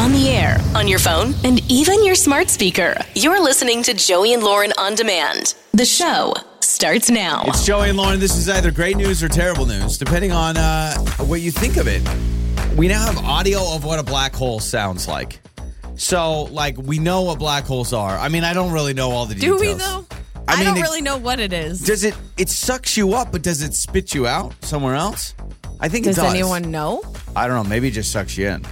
on the air, on your phone, and even your smart speaker. You're listening to Joey and Lauren on demand. The show starts now. It's Joey and Lauren. This is either great news or terrible news, depending on uh, what you think of it. We now have audio of what a black hole sounds like. So, like, we know what black holes are. I mean, I don't really know all the Do details. Do we though? I I, mean, don't it- really know what it is. Does it? It sucks you up, but does it spit you out somewhere else? I think Does it does. anyone know? I don't know. Maybe it just sucks you in.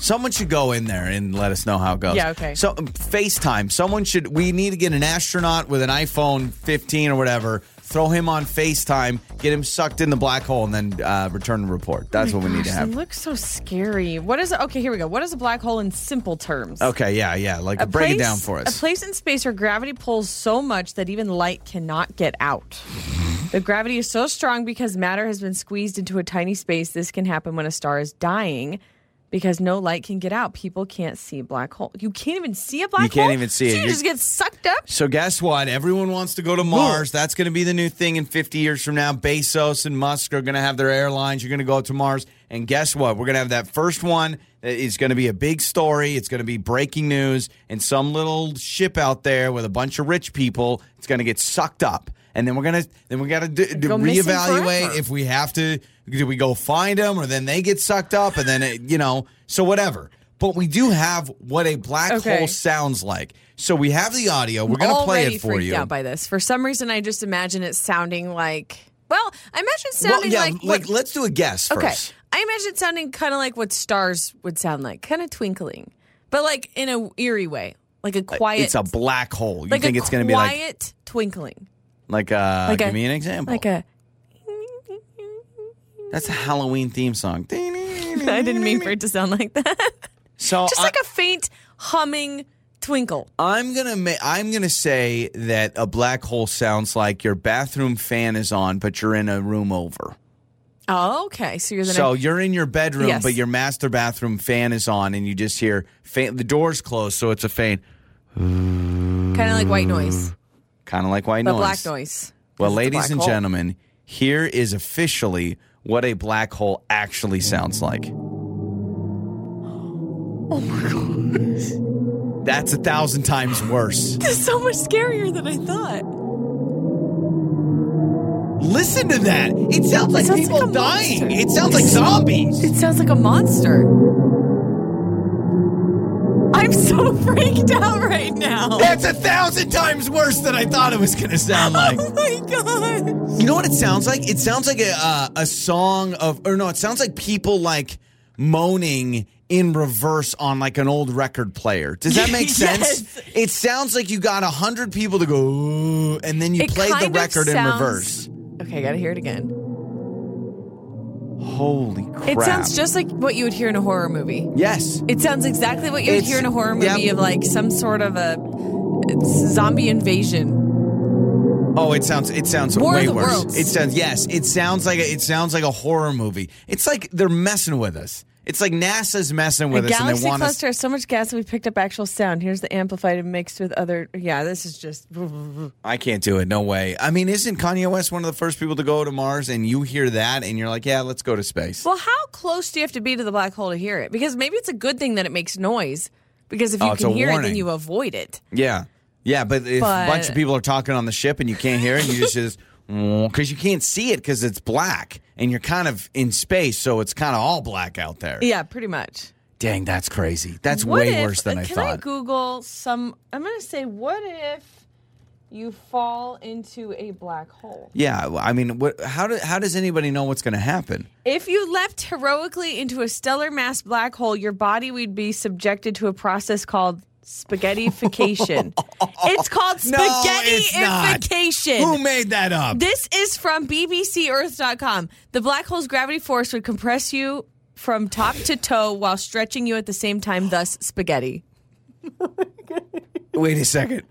Someone should go in there and let us know how it goes. Yeah, okay. So um, FaceTime. Someone should. We need to get an astronaut with an iPhone 15 or whatever. Throw him on FaceTime. Get him sucked in the black hole, and then uh, return the report. That's what we need to have. It looks so scary. What is? Okay, here we go. What is a black hole in simple terms? Okay. Yeah. Yeah. Like break it down for us. A place in space where gravity pulls so much that even light cannot get out. the gravity is so strong because matter has been squeezed into a tiny space. This can happen when a star is dying because no light can get out. People can't see a black hole. You can't even see a black hole. You can't even see So it. You just get sucked up. So guess what? Everyone wants to go to Mars. That's going to be the new thing in 50 years from now. Bezos and Musk are going to have their airlines. You're going to go to Mars. And guess what? We're going to have that first one that is going to be a big story. It's going to be breaking news and some little ship out there with a bunch of rich people. It's going to get sucked up. And then we're gonna then we got to do, do Go reevaluate if we have to. Do we go find them or then they get sucked up and then it, you know so whatever. But we do have what a black Okay. hole sounds like. So we have the audio. We're gonna play it for freaked you. out by this. For some reason, I just imagine it sounding like. Well, I imagine it Well, sounding yeah, like. like, what- let's do a guess Okay. first. I imagine it sounding kind of like what stars would sound like, kind of twinkling, but like in a eerie way, like a quiet. It's a black hole. You like think it's going to be like quiet twinkling, like uh like give a- me an example. like a. That's a Halloween theme song. I didn't mean for it to sound like that. So Just I, like a faint humming twinkle. I'm gonna ma- I'm gonna say that a black hole sounds like your bathroom fan is on, but you're in a room over. Oh, okay. So you're So you're in your bedroom, Yes. but your master bathroom fan is on, and you just hear faint. the door's closed, so it's a faint, kind of like white noise, kind of like white but noise. black noise. Well, ladies and hole. gentlemen, here is officially what a black hole actually sounds like. Oh my god, That's a thousand times worse. this is so much scarier than I thought. Listen to that. It sounds like sounds people like dying. monster. It sounds like zombies. It sounds like a monster. I'm so freaked out right now. That's a thousand times worse than I thought it was going to sound like. Oh my god. You know what it sounds like? It sounds like a uh, a song of, or no, it sounds like people like moaning in reverse on like an old record player. Does that make sense? Yes. It sounds like you got a hundred people to go, and then you It played the record in reverse. Okay, I gotta hear it again. Holy crap! It sounds just like what you would hear in a horror movie. yes. It sounds exactly what you would It's- hear in a horror movie yep. of like some sort of a zombie invasion. Oh, it sounds it sounds War of way the worse. Worlds. It sounds yes, it sounds like a, it sounds like a horror movie. It's like they're messing with us. It's like NASA's messing with a us, and they galaxy want us. cluster has so much gas that we picked up actual sound. Here's the amplified and mixed with other. Yeah, this is just. I can't do it. No way. I mean, isn't Kanye West one of the first people to go to Mars? And you hear that, and you're like, yeah, let's go to space. Well, how close do you have to be to the black hole to hear it? Because maybe it's a good thing that it makes noise. Because if oh, you Oh, can hear it, then you avoid it. Yeah, yeah. But if a bunch of people are talking on the ship and you can't hear it, and you just just Mm, because you can't see it because it's black, and you're kind of in space, so it's kind of all black out there. Yeah, pretty much. Dang, that's crazy. That's What way if- worse than I Can I. Google some? I'm going to say, what if you fall into a black hole? yeah, I mean, what, how do, how does anybody know what's going to happen? If you left heroically into a stellar mass black hole, your body would be subjected to a process called spaghettification. it's called No, it's not. spaghettification. Who made that up? This is from BBCEarth.com. The black hole's gravity force would compress you from top to toe while stretching you at the same time, thus spaghetti. Wait a second.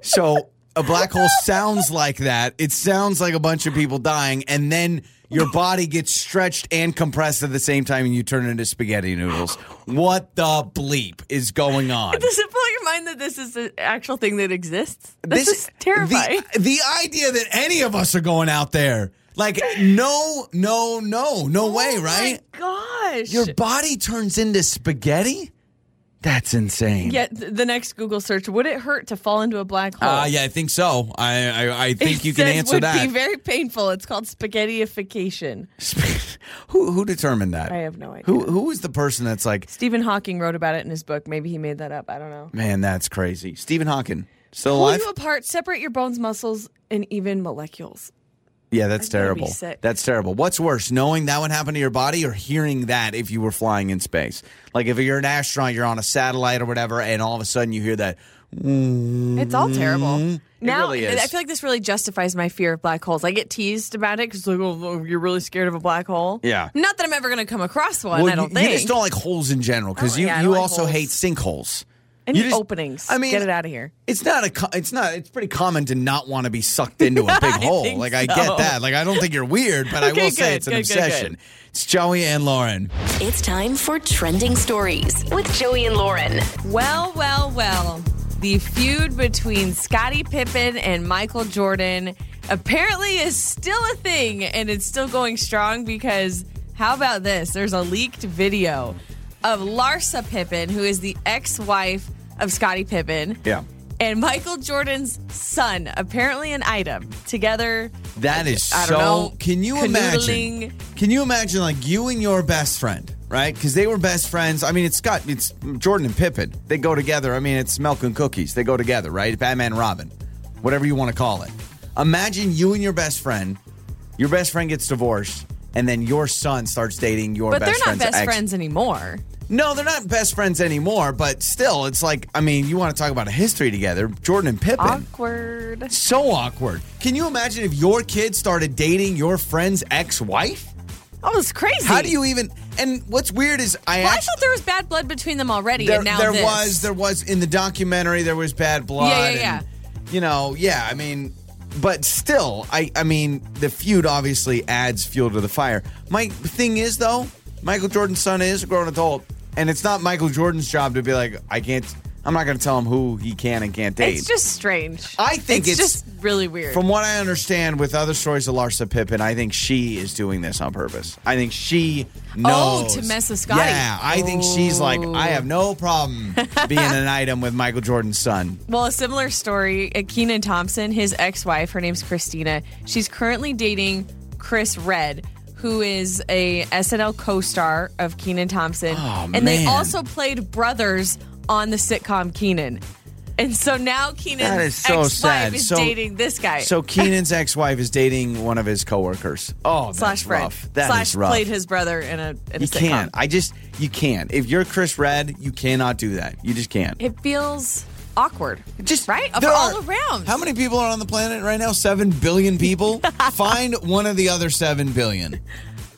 So a black hole sounds like that. It sounds like a bunch of people dying, and then your body gets stretched and compressed at the same time, and you turn into spaghetti noodles. What the bleep is going on? Does it blow your mind that this is an actual thing that exists? This, is terrifying. The, the idea that any of us are going out there. Like, no, no, no, no oh way, right? Oh my gosh. Your body turns into spaghetti? That's insane. Yeah, th- the next Google search. Would it hurt to fall into a black hole? Uh, yeah, I think so. I I, I think It you can answer would that. be very painful. It's called spaghettification. who who determined that? I have no idea. Who who is the person that's like, Stephen Hawking wrote about it in his book. Maybe he made that up. I don't know. man, that's crazy. Stephen Hawking still Pull alive? you apart, separate your bones, muscles, and even molecules. Yeah, that's I'd be terrible. sick. That's terrible. What's worse, knowing that would happen to your body or hearing that if you were flying in space? Like if you're an astronaut, you're on a satellite or whatever, and all of a sudden you hear that. It's all terrible. Mm-hmm. Now, really is. I feel like this really justifies my fear of black holes. I get teased about it because, like, oh, oh, you're really scared of a black hole. Yeah. Not that I'm ever going to come across one. Well, I don't you, think. you just don't like holes in general because Oh, you, yeah, I you like also holes. hate sinkholes. Any You just- openings. I mean, get it out of here. It's not a. It's not. It's pretty common to not want to be sucked into a big hole. Like I so. get that. Like I don't think you're weird, but I Okay, will say it's an good, good, obsession. good. It's Joey and Lauren. It's time for trending stories with Joey and Lauren. Well, well, well. The feud between Scottie Pippen and Michael Jordan apparently is still a thing and it's still going strong because how about this? There's a leaked video of Larsa Pippen, who is the ex wife of Scottie Pippen. Yeah. And Michael Jordan's son, apparently an item, together. That is I so. know, can you canoodling. imagine? Can you imagine like you and your best friend, right? Because they were best friends. I mean, it's Scott, it's Jordan and Pippen. They go together. I mean, it's milk and cookies. They go together, right? Batman and Robin, whatever you want to call it. Imagine you and your best friend. Your best friend gets divorced, and then your son starts dating your But best they're not best ex. friends anymore. No, they're not best friends anymore. But still, it's like I mean, you want to talk about a history together, Jordan and Pippen. Awkward. So awkward. Can you imagine if your kid started dating your friend's ex-wife? Oh, it's crazy. How do you even? And what's weird is I Well, I thought there was bad blood between them already, there, and now there this. was there was in the documentary there was bad blood. Yeah, yeah, yeah. you know, yeah. I mean, but still, I I mean, the feud obviously adds fuel to the fire. My thing is though, Michael Jordan's son is a grown adult, and it's not Michael Jordan's job to be like, I can't. I'm not going to tell him who he can and can't date. It's just strange. I think it's- just really weird. From what I understand with other stories of Larsa Pippen, I think she is doing this on purpose. I think she Oh, knows. to mess with Scottie. Yeah, I think she's like, I have no problem being an item with Michael Jordan's son. well, a similar story. uh, Kenan Thompson, his ex-wife, her name's Christina. She's currently dating Chris Redd, who is a SNL co-star of Kenan Thompson, Oh, and they man. also played brothers on the sitcom Kenan. And so now Kenan's is so ex-wife sad. is So- dating this guy. So Kenan's ex-wife is dating one of his coworkers. Oh, that's slash friend. rough. That slash is rough. played his brother in a in a you sitcom. can't. I just you can't. If you're Chris Redd, you cannot do that. You just can't. It feels awkward. Just right there all are- around. How many people are on the planet right now? Seven billion people. Find one of the other seven billion.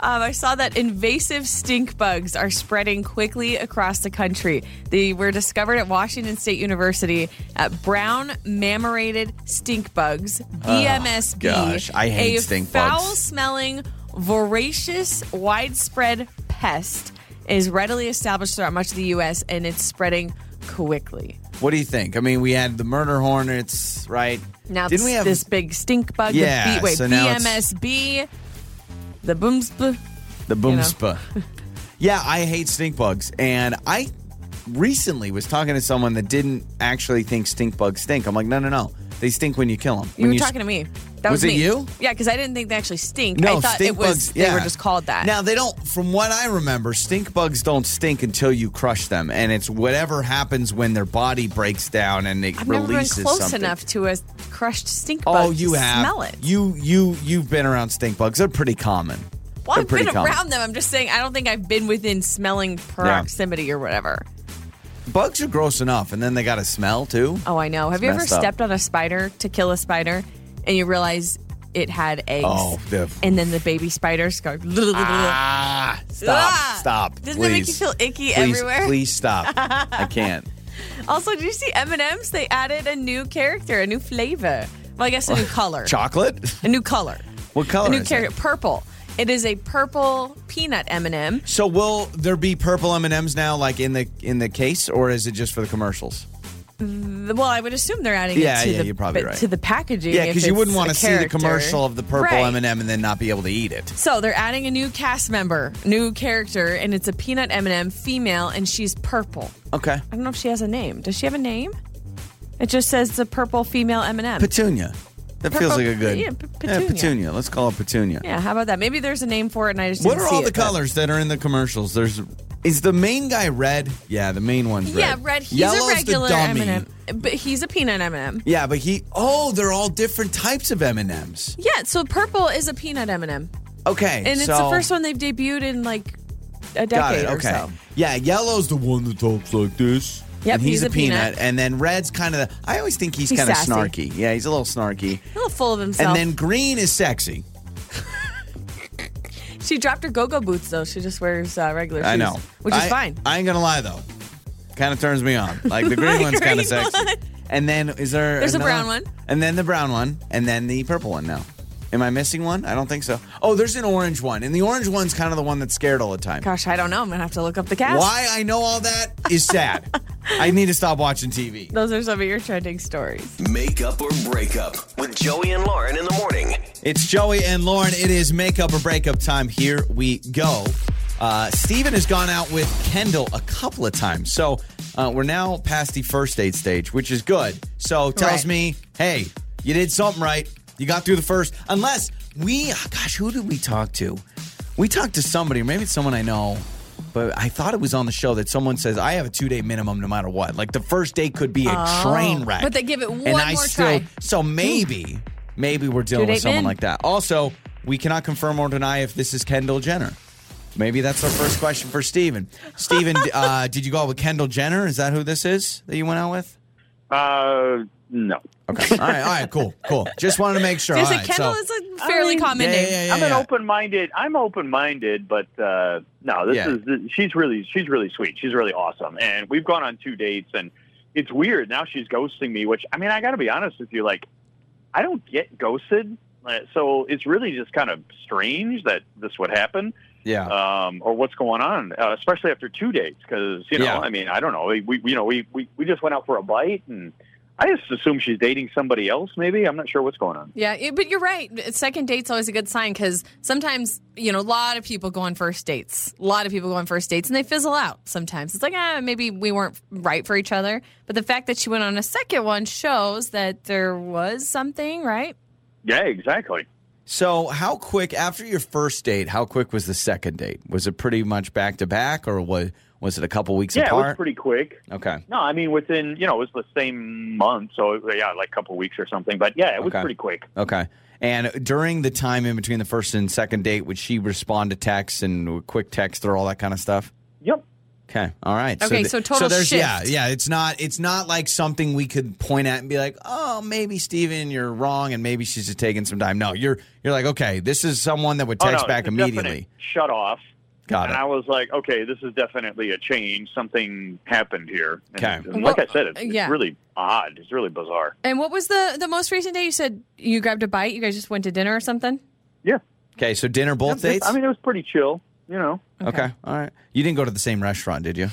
Um, I saw that invasive stink bugs are spreading quickly across the country. They were discovered at Washington State University at brown marmorated stink bugs, BMSB. gosh, I hate a stink bugs. foul-smelling, voracious, widespread pest is readily established throughout much of the U.S. and it's spreading quickly. What do you think? I mean, we had the murder hornets, right? Now didn't we have this big stink bug? Yeah, the B, wait, so now BMSB, the boomsp. the boomspa? yeah, I hate stink bugs, and I recently was talking to someone that didn't actually think stink bugs stink. I'm like, no, no, no, they stink when you kill them. You were talking to me. That was, Was it me. you? Yeah, because I didn't think they actually stink. No, I thought stink it was bugs. they were just called that. Now they don't. From what I remember, stink bugs don't stink until you crush them, and it's whatever happens when their body breaks down and it I've never been releases close something. enough to a crushed stink oh, bug. Oh, you to have. Smell it. You you you've been around stink bugs. They're pretty common. well, They're I've been common. around them. I'm just saying I don't think I've been within smelling proximity or whatever. Bugs are gross enough, and then they got a smell too. Oh, I know. Have you ever up. stepped on a spider to kill a spider and you realize it had eggs? Oh, the- and then the baby spiders go. Ah, stop, Ah! stop. Doesn't please. it make you feel icky please, everywhere? Please stop. I can't. Also, did you see M&M's? They added a new character, a new flavor. Well, I guess a new color. Chocolate? A new color. What color A new character, purple. It is a purple peanut M&M. So will there be purple M and M's now, like in the in the case, or is it just for the commercials? Well, I would assume they're adding Yeah, it to yeah, the you're probably right. to the packaging. Yeah, because you wouldn't want to see the commercial of the purple Right. M&M and then not be able to eat it. So they're adding a new cast member, new character, and it's a peanut M&M female, and she's purple. Okay. I don't know if she has a name. Does she have a name? It just says it's a purple female M&M. Petunia. That feels like a good. yeah, p- petunia. petunia. Let's call it Petunia. yeah, how about that? Maybe there's a name for it, and I just What didn't are see all the it, but- colors that are in the commercials? There's is the main guy red? Yeah, the main one's red. Yeah, red. He's Yellow's a regular the dummy. M&M, but he's a peanut M&M. Yeah, but he. Oh, they're all different types of M and M's. Yeah, so purple is a peanut M&M, Okay, and it's so, the first one they've debuted in like a Got decade it. or Okay. so. Yeah, yellow's the one that talks like this. Yep, and he's, a, peanut. peanut. and then red's kind of the. I always think he's, He's kind of sassy. snarky. Yeah, he's a little snarky. A little full of himself. And then green is sexy. She dropped her go-go boots though. She just wears uh, regular shoes. I know, which is I- fine. I ain't gonna lie though, kind of turns me on. Like the green one's kind of sexy. one. And then is there? There's a another brown one. And then the brown one, and then the purple one. Now, am I missing one? I don't think so. Oh, there's an orange one, and the orange one's kind of the one that's scared all the time. Gosh, I don't know. I'm gonna have to look up the cast. Why I know all that is sad. I need to stop watching TV. Those are some of your trending stories. Makeup or breakup with Joey and Lauren in the morning. It's Joey and Lauren. It is makeup or breakup time. Here we go. Uh, Steven has gone out with Kendall a couple of times. So uh, we're now past the first date stage, which is good. So tells Right. me, hey, you did something right. You got through the first. Unless we, gosh, who did we talk to? We talked to somebody, maybe it's someone I know. But I thought it was on the show that someone says I have a two day minimum no matter what. Like the first day could be a train wreck. Oh. But they give it one and one I more still, try. So maybe, maybe we're dealing with Two-date someone min. like that. Also, we cannot confirm or deny if this is Kendall Jenner. Maybe that's our first question for Steven. Steven, uh, did you go out with Kendall Jenner? Is that who this is that you went out with? Uh, no. Okay. All right. All right. Cool. Cool. Just wanted to make sure. There's All a right, Kendall so- is a fairly I mean, common Yeah, name. yeah, yeah, I'm yeah. an open-minded. I'm open-minded, but uh, no, this Yeah. is she's really she's really sweet. She's really awesome, and we've gone on two dates, and it's weird now. She's ghosting me, which I mean, I got to be honest with you, like I don't get ghosted, uh, so it's really just kind of strange that this would happen, Yeah. um, or what's going on, uh, especially after two dates, because you know, Yeah. I mean, I don't know, we, we you know we, we we just went out for a bite and. I just assume she's dating somebody else. Maybe I'm not sure what's going on. Yeah, it- but you're right. Second date's always a good sign because sometimes, you know, a lot of people go on first dates. A lot of people go on first dates and they fizzle out sometimes. It's like, ah, maybe we weren't right for each other. But the fact that she went on a second one shows that there was something, right? Yeah, exactly. So, how quick after your first date? How quick was the second date? Was it pretty much back to back, or was was it a couple weeks apart? Yeah, it was pretty quick. okay. No, I mean within you know it was the same month, so yeah, like a couple weeks or something. But yeah, it was Okay. pretty quick. Okay. And during the time in between the first and second date, would she respond to texts and quick text or all that kind of stuff? Yep. Okay. All right. Okay, th- so total there's shift. yeah, yeah. It's not it's not like something we could point at and be like, oh, maybe Steven, you're wrong, and maybe she's just taking some time. No, you're you're like, okay, this is someone that would Oh, text no, back it's a definite immediately. Shut off. Got and it. I was like, okay, this is definitely a change. Something happened here. And- Okay. and like Well, I said, it's, yeah. it's really odd. It's really bizarre. And what was the, the most recent day? You said you grabbed a bite? You guys just went to dinner or something? Yeah. Okay, so dinner both Yep, dates. I mean, it was pretty chill. You know. okay. All right. You didn't go to the same restaurant, did you?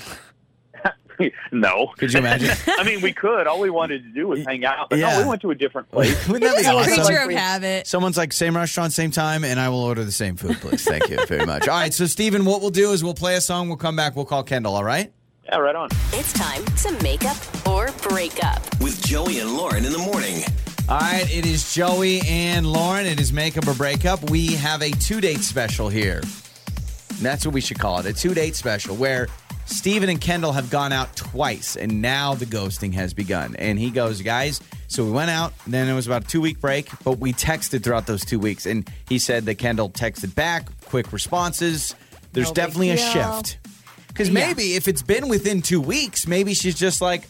no. Could you imagine? I mean, we could. All we wanted to do was hang out. But Yeah. no, we went to a different place. Wouldn't that be It's a awesome? creature of habit. Someone's like, same restaurant, same time, and I will order the same food, please. Thank you very much. All right, so Steven, what we'll do is we'll play a song, we'll come back, we'll call Kendall, all right? yeah, right on. It's time to make up or break up. With Joey and Lauren in the morning. All right, it is Joey and Lauren. It is Make Up or Break Up. We have a two date special here. That's what we should call it a two date special where Steven and Kendall have gone out twice and now the ghosting has begun. And he goes, Guys, so we went out, then it was about a two week break, but we texted throughout those two weeks. And he said that Kendall texted back, quick responses. There's No definitely a shift. Because Yeah. maybe if it's been within two weeks, maybe she's just like,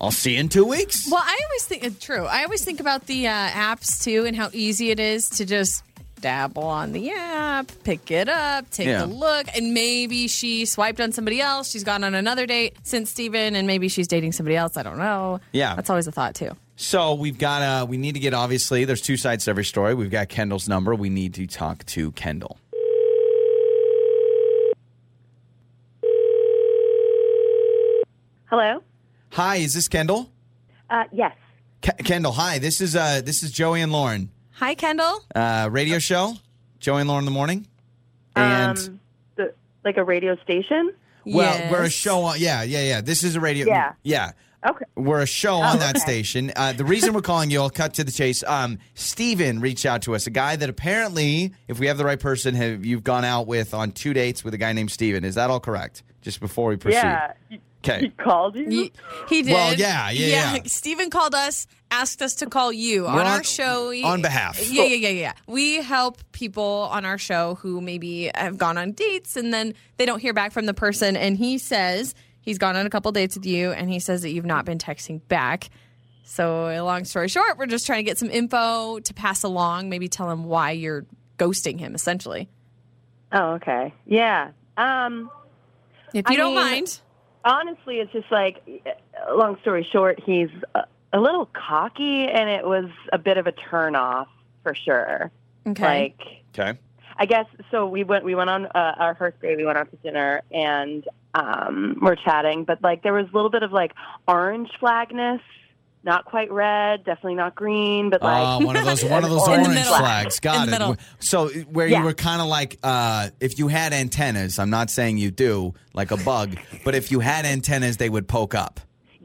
I'll see you in two weeks. Well, I always think it's true. I always think about the uh, apps too and how easy it is to just dabble on the app, pick it up, take Yeah. a look, and maybe she swiped on somebody else. She's gone on another date since Steven, and maybe she's dating somebody else. I don't know. Yeah. That's always a thought too. So we've got uh we need to get obviously there's two sides to every story. We've got Kendall's number. We need to talk to Kendall. Hello? Hi, is this Kendall? Uh, yes. Ke- Kendall, hi. This is uh, this is Joey and Lauren. Hi, Kendall. Uh, radio show. Joey and Lauren in the morning. And um, the, like a radio station. well, Yes. we're a show on. Yeah, yeah, yeah. This is a radio. Yeah. yeah. Okay. We're a show on that okay. station. Uh, the reason we're calling you, I'll cut to the chase. Um, Steven reached out to us, a guy that apparently, if we have the right person, have you've gone out with on two dates with a guy named Steven. Is that all correct? Just before we proceed. Yeah. Okay. He called you. He, he did. Well, yeah, yeah, yeah. Steven called us, asked us to call you on, on- our show. On behalf. Yeah, yeah, yeah, yeah. We help people on our show who maybe have gone on dates and then they don't hear back from the person. And he says he's gone on a couple dates with you and he says that you've not been texting back. So, long story short, we're just trying to get some info to pass along, maybe tell him why you're ghosting him, essentially. Oh, okay. Yeah. Um, If you I don't mean- mind. honestly, it's just like, uh, long story short, he's a, a little cocky, and it was a bit of a turn off for sure. Okay. Like, Okay. I guess so. We went. We went on uh, our first day. We went out to dinner, and um, we're chatting. But like, there was a little bit of like orange flagness. Not quite red, definitely not green, but like Uh, one of those one of those orange middle. flags. Got it. middle. So where Yeah. you were kind of like uh, if you had antennas, I'm not saying you do, like a bug, but if you had antennas, they would poke up.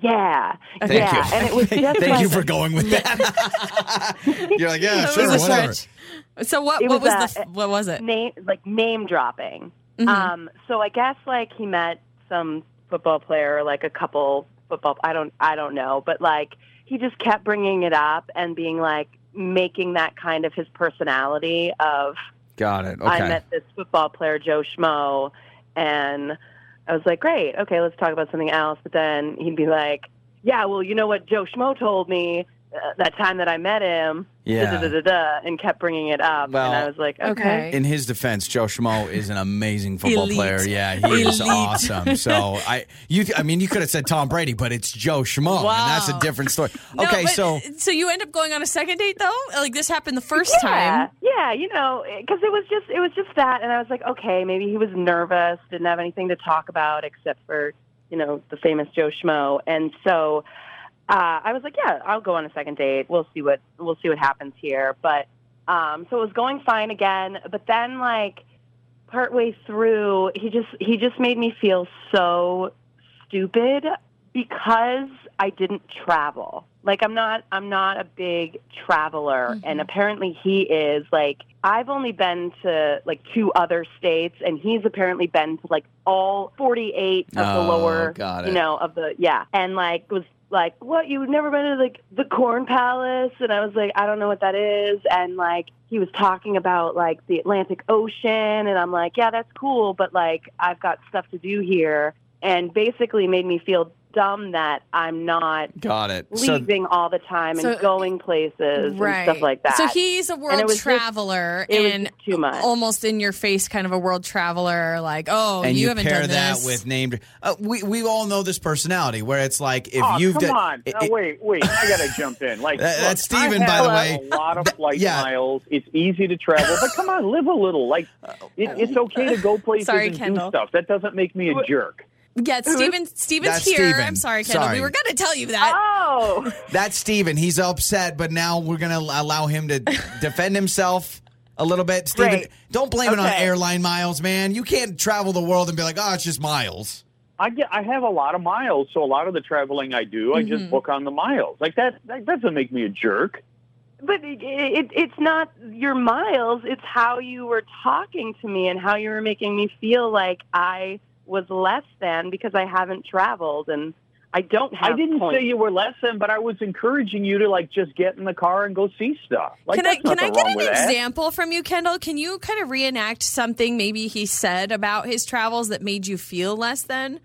Yeah, Thank yeah. you. And it was just Thank like, you for going with that. You're like, yeah, That sure, whatever. stretch. So what? It What was, was, the? uh, What was it? name like name dropping. Mhm. Um, so I guess like he met some football player, like a couple football. I don't, I don't know, but like he just kept bringing it up and being like making that kind of his personality of Got it. Okay. I met this football player Joe Schmo, and I was like, great, okay, let's talk about something else. But then he'd be like, yeah, well, you know what Joe Schmo told me uh, that time that I met him, Yeah. da, da, da, da, and kept bringing it up, Well, and I was like, okay. Okay. In his defense, Joe Schmo is an amazing football Elite. player. Yeah, he is awesome. So I, you, I mean, you could have said Tom Brady, but it's Joe Schmo, and that's a different story. No, Okay, but- so so you end up going on a second date though? Like this happened the first yeah, time. Yeah, you know, because it was just it was just that, and I was like, okay, maybe he was nervous, didn't have anything to talk about except for you know the famous Joe Schmo, and so uh, I was like, yeah, I'll go on a second date. We'll see what we'll see what happens here. But um, so it was going fine again, but then like partway through, he just he just made me feel so stupid because I didn't travel. Like I'm not I'm not a big traveler and apparently he is like I've only been to like two other states and he's apparently been to like all 48 of the Oh, lower got you know of the yeah and like was like what? You've never been to like the corn palace? And I was like I don't know what that is. And like he was talking about like the Atlantic Ocean and I'm like yeah that's cool but like I've got stuff to do here. And basically made me feel dumb that I'm not got it. So leaving all the time and So- going places Right. and stuff like that. So he's a it world was just- traveler it was and just too much. almost in your face kind of a world traveler like, "Oh, and you, you, haven't pair done that this." with named. Uh, we we all know this personality where it's like if oh, you've come done. on. it- Now, wait, wait. I got to jump in. Like, That- look, that's Steven, by the way. A lot of flight yeah. miles. It's easy to travel, but come on, live a little. Like, it, it's okay to go places Sorry, and Kendall. do stuff. That doesn't make me a jerk. Yeah, Steven Steven's That's here. Steven. I'm sorry, Kendall. Sorry. We were going to tell you that. oh, That's Steven. He's upset, but now we're going to allow him to defend himself a little bit. Steven, Great. don't blame it on airline miles, man. You can't travel the world and be like, oh, it's just miles. I get, I have a lot of miles, so a lot of the traveling I do, I Mm-hmm. just book on the miles. Like that, that doesn't make me a jerk. but it, it, it's not your miles. It's how you were talking to me and how you were making me feel like I was less than because I haven't traveled and I don't have. I didn't points. say you were less than, but I was encouraging you to like just get in the car and go see stuff. Like can I can I get an with that. example from you, Kendall? Can you kind of reenact something maybe he said about his travels that made you feel less than?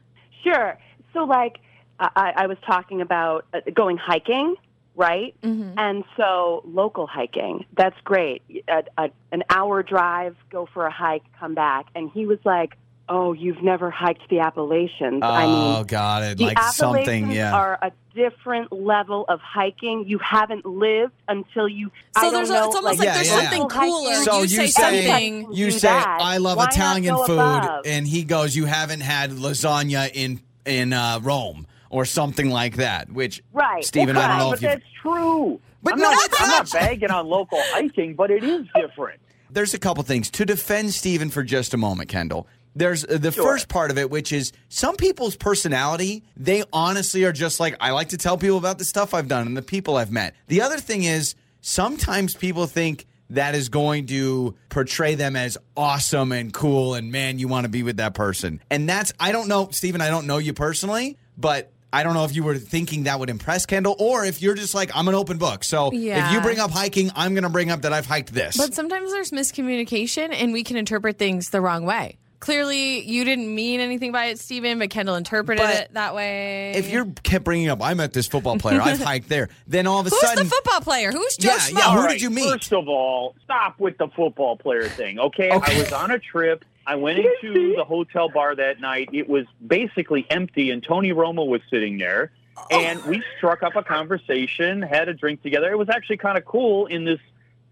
Sure. So, like, I, I was talking about uh, going hiking, right? Mm-hmm. And so, local hiking, that's great. A, a, an hour drive, go for a hike, come back. And he was like, Oh, you've never hiked the Appalachians. I oh, mean, got it. the Like something, Appalachians yeah. are a different level of hiking. You haven't lived until you. I So don't there's a, it's almost like, Yeah, there's yeah. something hiking. cooler. so you, you, say, say, something. you say that. I love Why Italian food, above? and he goes, "You haven't had lasagna in in uh, Rome." or something like that. Which, Right. Steven, Well, I don't know but if that's true. But I'm no, not, I'm not. not bagging on local hiking, but it is different. There's a couple things to defend Steven for just a moment, Kendall. There's uh, the Sure. first part of it, which is some people's personality. They honestly are just like, I like to tell people about the stuff I've done and the people I've met. The other thing is sometimes people think that is going to portray them as awesome and cool and man, you want to be with that person. And that's, I don't know, Steven, I don't know you personally, but I don't know if you were thinking that would impress Kendall or if you're just like, I'm an open book. So if you bring up hiking, I'm going to bring up that I've hiked this. But sometimes there's miscommunication and we can interpret things the wrong way. Clearly, you didn't mean anything by it, Steven, but Kendall interpreted But it that way. if you're kept bringing up, I met this football player, I've hiked there, then all of a Who's sudden, the football player? Who's Joe Yeah, Schmo? yeah, who All did you meet? First of all, stop with the football player thing, okay? Okay. I was on a trip. I went into the hotel bar that night. It was basically empty, and Tony Romo was sitting there. Oh. And we struck up a conversation, had a drink together. It was actually kind of cool in this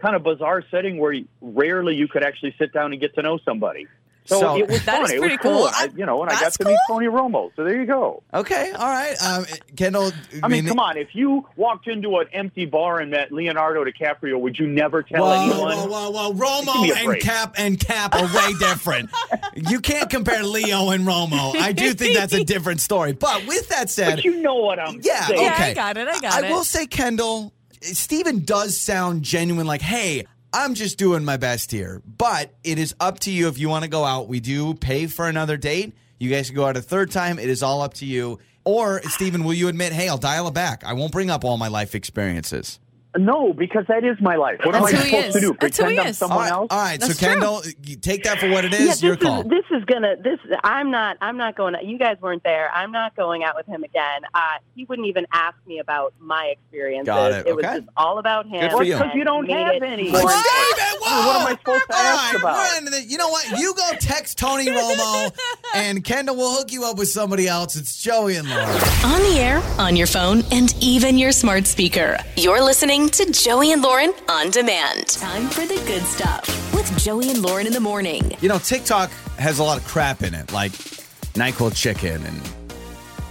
kind of bizarre setting where rarely you could actually sit down and get to know somebody. So, So- it was That fun. is it pretty was cool. cool. I, you know, and I got That's to meet Tony Romo. So there you go. okay, all right, um, Kendall. I mean, come on. If you walked into an empty bar and met Leonardo DiCaprio, would you never tell Whoa, anyone? whoa, whoa, whoa! Romo and. Cap and Cap are way different. you can't compare Leo and Romo. I do think that's a different story. But with that said, But you know what I'm Yeah, saying. Yeah, okay. I got it, I got I it. I will say, Kendall, Steven does sound genuine. Like, hey, I'm just doing my best here. But it is up to you if you want to go out. We do pay for another date. You guys can go out a third time. It is all up to you. Or, Steven, will you admit, hey, I'll dial it back? I won't bring up all my life experiences. No, because that is my life. What That's am I supposed is. to do? That's Pretend I'm is. Someone right, else? all right. So, That's true. Kendall, you take that for what it is. yeah, this Your is call. this is gonna this. I'm not. I'm not going. You guys weren't there. I'm not going out with him again. Uh, he wouldn't even ask me about my experiences. Got it, was okay. just all about him. Good for you. Because you don't have it any. more Steven, important. whoa! What am I supposed to All ask right, about? we're the- you know what? You go text Tony Romo, and Kendall will hook you up with somebody else. It's Joey and Laura. On the air, on your phone, and even your smart speaker. You're listening to Joey and Lauren on demand. Time for the good stuff with Joey and Lauren in the morning. You know, TikTok has a lot of crap in it, like NyQuil chicken and.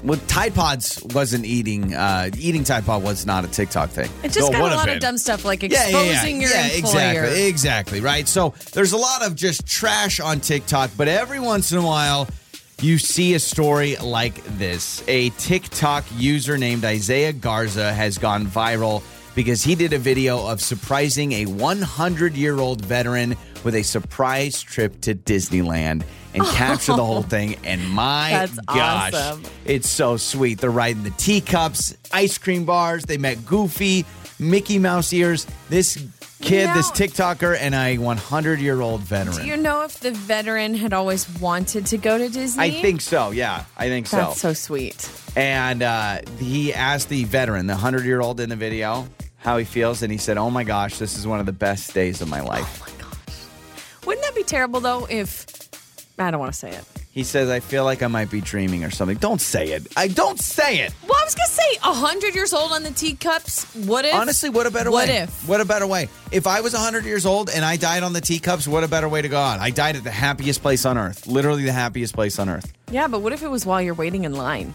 Well, Tide Pods wasn't eating. Uh, eating Tide Pod was not a TikTok thing. It just Though got a would've lot been. of dumb stuff like Yeah, exposing yeah, yeah. your yeah, employer. exactly, exactly, right. So there's a lot of just trash on TikTok, but every once in a while, you see a story like this. A TikTok user named Isaiah Garza has gone viral because he did a video of surprising a 100 year old veteran with a surprise trip to Disneyland and captured the whole thing. And my gosh, awesome. it's so sweet. They're riding the teacups, ice cream bars. They met Goofy, Mickey Mouse ears. This kid, know, this TikToker, and a 100 year old veteran. Do you know if the veteran had always wanted to go to Disney? I think so. Yeah, I think so. That's so sweet. And uh, he asked the veteran, the 100 year old in the video, how he feels, and he said, "Oh my gosh, this is one of the best days of my oh life." Oh my gosh, wouldn't that be terrible though? If I don't want to say it. He says, "I feel like I might be dreaming or something." Don't say it. I don't say it. What? 100 years old on the teacups? What if? Honestly, what a better what way. What if? What a better way. If I was 100 years old and I died on the teacups, what a better way to go on. I died at the happiest place on earth. Literally the happiest place on earth. Yeah, but what if it was while you're waiting in line?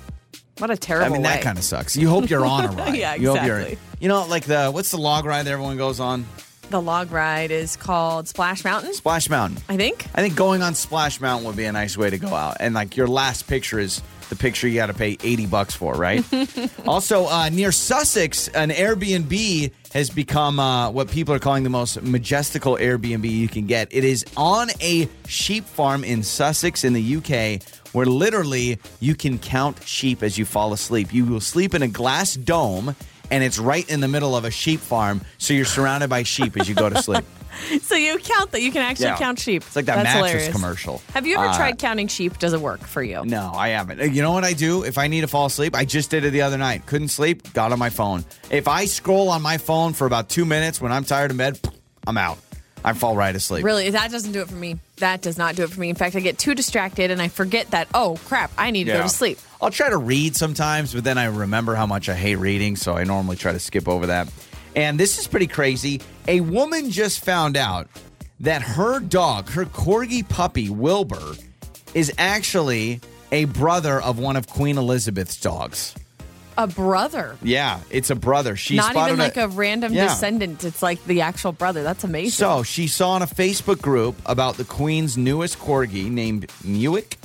What a terrible I mean, that kind of sucks. You hope you're on a ride. yeah, exactly. You, hope you're, you know, like the, what's the log ride that everyone goes on? The log ride is called Splash Mountain. Splash Mountain. I think. I think going on Splash Mountain would be a nice way to go out. And like your last picture is the picture you got to pay 80 bucks for, right? also, uh, near Sussex, an Airbnb has become uh, what people are calling the most majestical Airbnb you can get. It is on a sheep farm in Sussex in the UK where literally you can count sheep as you fall asleep. You will sleep in a glass dome. And it's right in the middle of a sheep farm, so you're surrounded by sheep as you go to sleep. So you count that. You can actually Yeah. count sheep. It's like that That's mattress hilarious. commercial. Have you ever Uh, tried counting sheep? Does it work for you? No, I haven't. Uh, You know what I do? If I need to fall asleep, I just did it the other night. Couldn't sleep, got on my phone. If I scroll on my phone for about two minutes when I'm tired in bed, I'm out. I fall right asleep. Really, that doesn't do it for me. That does not do it for me. In fact, I get too distracted and I forget that. Oh crap! I need to go Yeah. to sleep. I'll try to read sometimes, but then I remember how much I hate reading, so I normally try to skip over that. And this is pretty crazy. A woman just found out that her dog, her corgi puppy, Wilbur, is actually a brother of one of Queen Elizabeth's dogs. A brother. Yeah, it's a brother. She Not even like a random Yeah. descendant. It's like the actual brother. That's amazing. So she saw in a Facebook group about the Queen's newest corgi named Newick,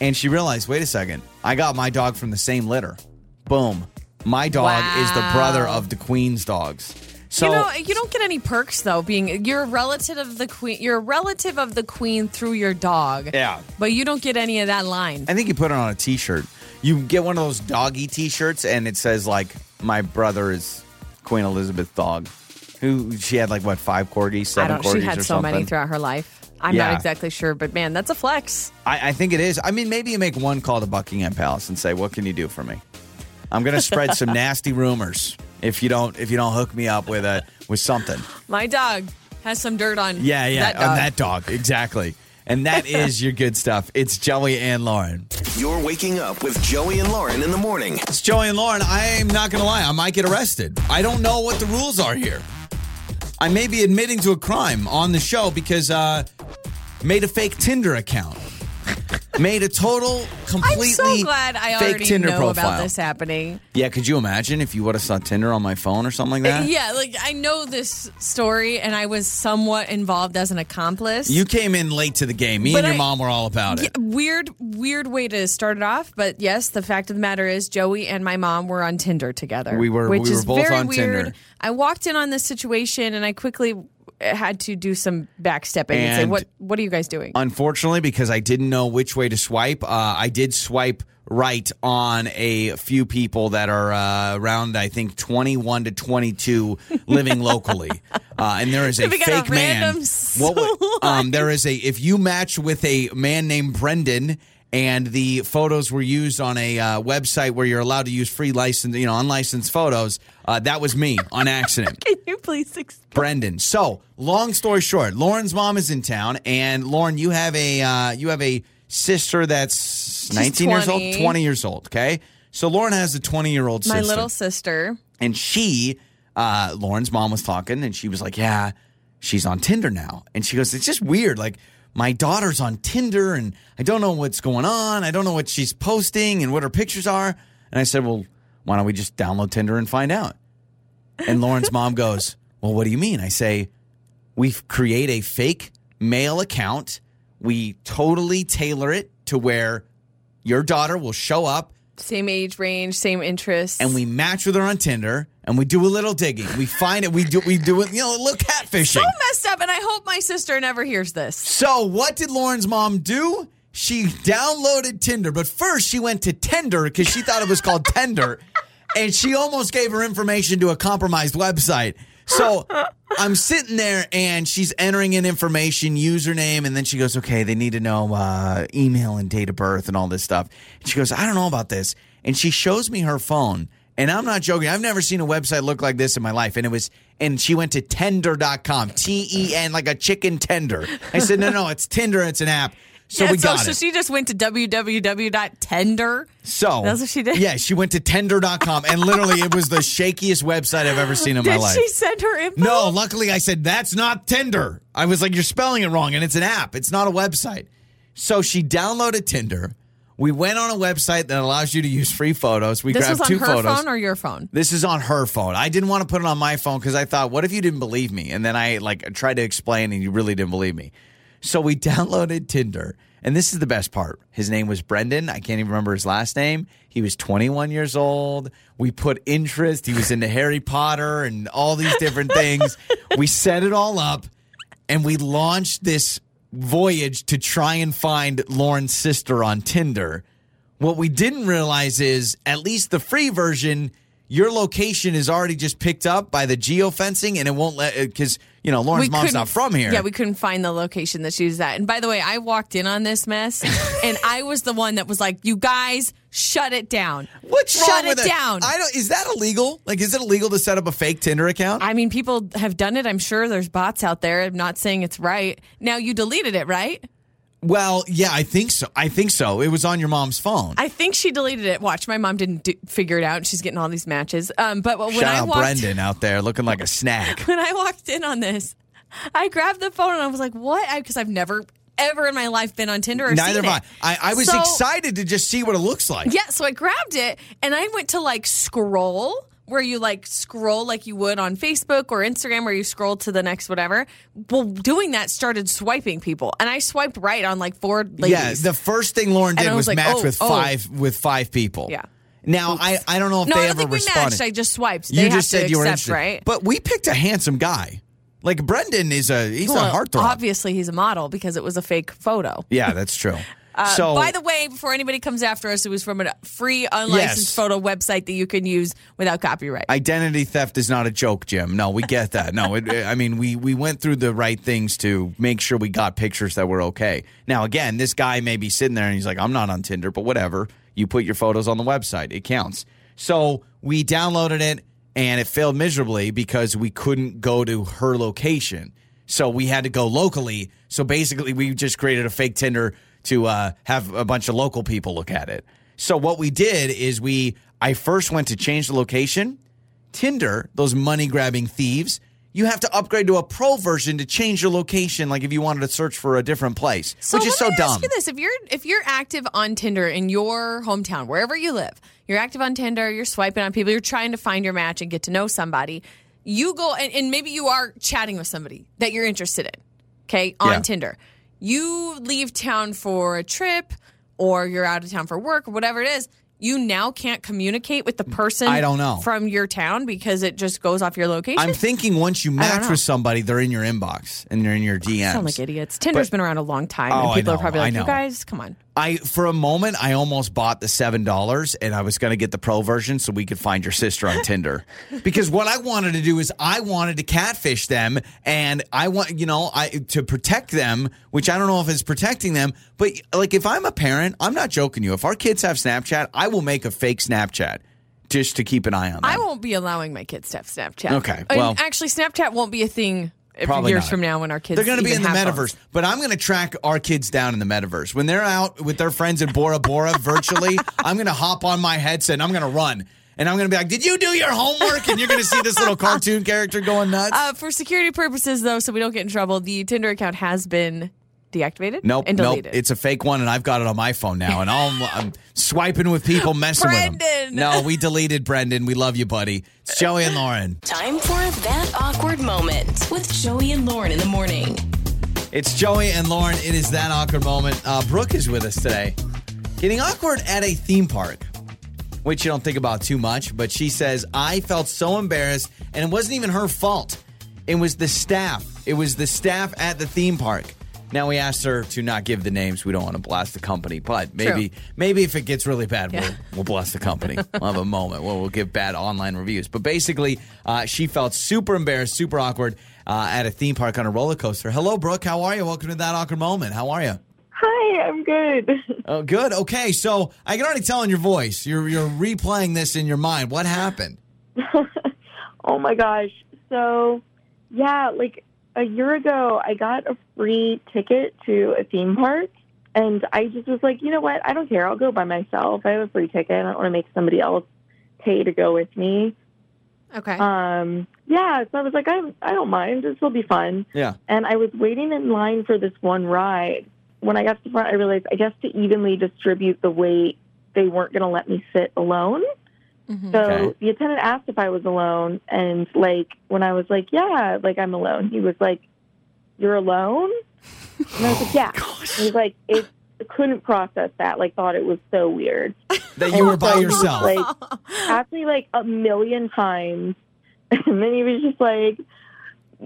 and she realized, wait a second, I got my dog from the same litter. Boom. My dog is the brother of the Queen's dogs. So you know, you don't get any perks though. Being you're a relative of the queen, you're a relative of the queen through your dog. Yeah. but you don't get any of that line. I think you put it on a t-shirt. You get one of those doggy t-shirts and it says like my brother is Queen Elizabeth's dog. Who she had like what, five corgis, seven corgis She had or so something. many throughout her life. I'm Yeah. not exactly sure, but man, that's a flex. I, I think it is. I mean, maybe you make one call to Buckingham Palace and say, "What can you do for me?" I'm going to spread some nasty rumors if you don't if you don't hook me up with a with something. My dog has some dirt on. Yeah, yeah, that on that dog exactly. And that is your good stuff. It's Joey and Lauren. You're waking up with Joey and Lauren in the morning. It's Joey and Lauren. I'm not going to lie. I might get arrested. I don't know what the rules are here. I may be admitting to a crime on the show because uh made a fake Tinder account. Made a total completely I'm so glad I fake already Tinder know profile. about this happening. Yeah, could you imagine if you would have saw Tinder on my phone or something like that? Yeah, like I know this story, and I was somewhat involved as an accomplice. You came in late to the game. Me But and your I- mom were all about it. Yeah, weird, weird way to start it off, but yes, the fact of the matter is, Joey and my mom were on Tinder together. We were- which we were is both very on weird. Tinder. I walked in on this situation, and I quickly had to do some backstepping and, say, "What, what are you guys doing?" Unfortunately, because I didn't know which way to swipe, uh, I did swipe right on a few people that are uh, around, I think, 21 to 22 living locally. Uh, and there is a got a fake man. What um, there is a, if you match with a man named Brendan, and the photos were used on a uh, website where you're allowed to use free license, you know, unlicensed photos. Uh, that was me on accident. Can you please explain? Brendan. So, long story short, Lauren's mom is in town, and Lauren, you have a uh, you have a sister that's 19 years old, 20. 20 years old. Okay, so Lauren has a 20 year old sister, My little sister. and she, uh, Lauren's mom was talking, and she was like, "Yeah, she's on Tinder now," and she goes, "It's just weird, like." My daughter's on Tinder and I don't know what's going on. I don't know what she's posting and what her pictures are. And I said, Well, why don't we just download Tinder and find out? And Lauren's mom goes, Well, what do you mean? I say, We create a fake mail account. We totally tailor it to where your daughter will show up Same age range, same interests. and we match with her on Tinder and we do a little digging. We find it, we do we do it, you know, a little catfishing. so messed up, and I hope my sister never hears this. So, what did Lauren's mom do? She downloaded Tinder, but first she went to Tender because she thought it was called Tender, and she almost gave her information to a compromised website. So I'm sitting there and she's entering in information, username, and then she goes, "Okay, they need to know uh, email and date of birth and all this stuff." And she goes, "I don't know about this," and she shows me her phone. And I'm not joking. I've never seen a website look like this in my life. And it was, and she went to tender.com, T E N, like a chicken tender. I said, no, no, it's Tinder. It's an app. So Yeah, we so, got so it. she just went to www.tender. so That's what she did? Yeah, she went to tender.com. And literally, it was the shakiest website I've ever seen in my life. Did she send her info? No, luckily I said that's not Tinder. I was like, you're spelling it wrong, and it's an app. It's not a website. So she downloaded Tinder. We went on a website that allows you to use free photos. We This was grabbed on two her photos. phone or your phone? This is on her phone. I didn't want to put it on my phone because I thought, what if you didn't believe me? And then I like tried to explain, and you really didn't believe me. So we downloaded Tinder, and this is the best part. His name was Brendan. I can't even remember his last name. He was 21 years old. We put interest. He was into Harry Potter and all these different things. we set it all up, and we launched this voyage to try and find Lauren's sister on Tinder. What we didn't realize is, at least the free version, your location is already just picked up by the geofencing, and it won't let uh, because you know Lauren's mom's couldn't- from here. Yeah, we couldn't find the location that she was at. And by the way, I walked in on this mess, and I was the one that was like, "You guys, shut it down. What's shut wrong it with that? down." I don't. Is that illegal? Like, is it illegal to set up a fake Tinder account? I mean, people have done it. I'm sure there's bots out there. I'm not saying it's right. Now you deleted it, right? Well, yeah, I think so. I think so. It was on your mom's phone. I think she deleted it. Watch, my mom didn't do, figure it out. She's getting all these matches. Um, but when Shout I out walked, Brendan out there looking like a snack. when I walked in on this, I grabbed the phone and I was like, "What?" Because I've never ever in my life been on Tinder or Neither seen have. I. I, I was So- excited to just see what it looks like. Yeah, so I grabbed it and I went to like scroll where you like scroll like you would on Facebook or Instagram where you scroll to the next whatever. Well, doing that started swiping people and I swiped right on like four ladies. Yeah, the first thing Lauren did was, was like, match oh, with oh. five with five people. Yeah. Now I, I don't know if no, they I don't ever think we responded. matched. I just swiped. you they just have said you were accept, interested, right? But we picked a handsome guy. Like Brendan is a he's a Well, heartthrob. Obviously, he's a model because it was a fake photo. Yeah, that's true. Uh, so by the way, before anybody comes after us, it was from a free unlicensed Yes. photo website that you can use without copyright. identity theft is not a joke, Jim. No, we get that. No, it, I mean we we went through the right things to make sure we got pictures that were okay. Now again, this guy may be sitting there and he's like, I'm not on Tinder, but whatever. You put your photos on the website, it counts. So we downloaded it and it failed miserably because we couldn't go to her location. So we had to go locally. So basically, we just created a fake Tinder to uh, have a bunch of local people look at it. So what we did is we, I first went to change the location. Tinder, those money grabbing thieves, you have to upgrade to a pro version to change your location. Like if you wanted to search for a different place, So which is so me dumb. Ask you this: if you're if you're active on Tinder in your hometown, wherever you live, you're active on Tinder, you're swiping on people, you're trying to find your match and get to know somebody. You go and, and maybe you are chatting with somebody that you're interested in. Okay, on Yeah. Tinder, you leave town for a trip, or you're out of town for work, or whatever it is. You now can't communicate with the person. I don't know. from your town because it just goes off your location. I'm thinking once you match know. with somebody, they're in your inbox and they're in your DMs. sound like idiots. Tinder's But- been around a long time, Oh, and people are probably like, "You guys, come on." I for a moment I almost bought the seven dollars and I was going to get the pro version so we could find your sister on Tinder because what I wanted to do is I wanted to catfish them and I want you know I to protect them which I don't know if it's protecting them but like if I'm a parent I'm not joking you if our kids have Snapchat I will make a fake Snapchat just to keep an eye on them. I won't be allowing my kids to have Snapchat. Okay, And well- actually, Snapchat won't be a thing Probably years not. from now when our kids. They're going to be in the metaverse, phones. but I'm going to track our kids down in the metaverse. When they're out with their friends in Bora Bora virtually, I'm going to hop on my headset and I'm going to run. And I'm going to be like, Did you do your homework? And you're going to see this little cartoon character going nuts. Uh, for security purposes, though, so we don't get in trouble, the Tinder account has been deactivated. nope, and nope. It's a fake one, and I've got it on my phone now. And I'm, I'm swiping with people, messing with them. No, we deleted Brendan. We love you, buddy. It's Joey and Lauren. Time for that awkward moment with Joey and Lauren in the morning. It's Joey and Lauren. It is that awkward moment. Uh, Brooke is with us today. Getting awkward at a theme park, which you don't think about too much, but she says, I felt so embarrassed, and it wasn't even her fault. It was the staff. It was the staff at the theme park. Now we asked her to not give the names. We don't want to blast the company, but maybe True. maybe if it gets really bad, Yeah. we'll, we'll blast the company. We'll have a moment where we'll give bad online reviews. But basically, uh, she felt super embarrassed, super awkward uh, at a theme park on a roller coaster. Hello, Brooke. How are you? Welcome to that awkward moment. How are you? Hi, I'm good. Oh, good. Okay, so I can already tell in your voice. You're you're replaying this in your mind. What happened? oh my gosh. So, yeah, like a year ago, I got a free ticket to a theme park. And I just was like, you know what? I don't care. I'll go by myself. I have a free ticket. I don't want to make somebody else pay to go with me. okay. Um, yeah, so I was like, I, I don't mind. This will be fun. Yeah. And I was waiting in line for this one ride. When I got to the front, I realized I guess to evenly distribute the weight, they weren't going to let me sit alone. Mhm. So Okay. the attendant asked if I was alone, and like when I was like, "Yeah, like I'm alone," he was like, "You're alone?" And I was like, "Yeah." He was like, "It couldn't process that. Like, thought it was so weird." That you were by So he was yourself. Like, asked me like a million times, and then he was just like, "You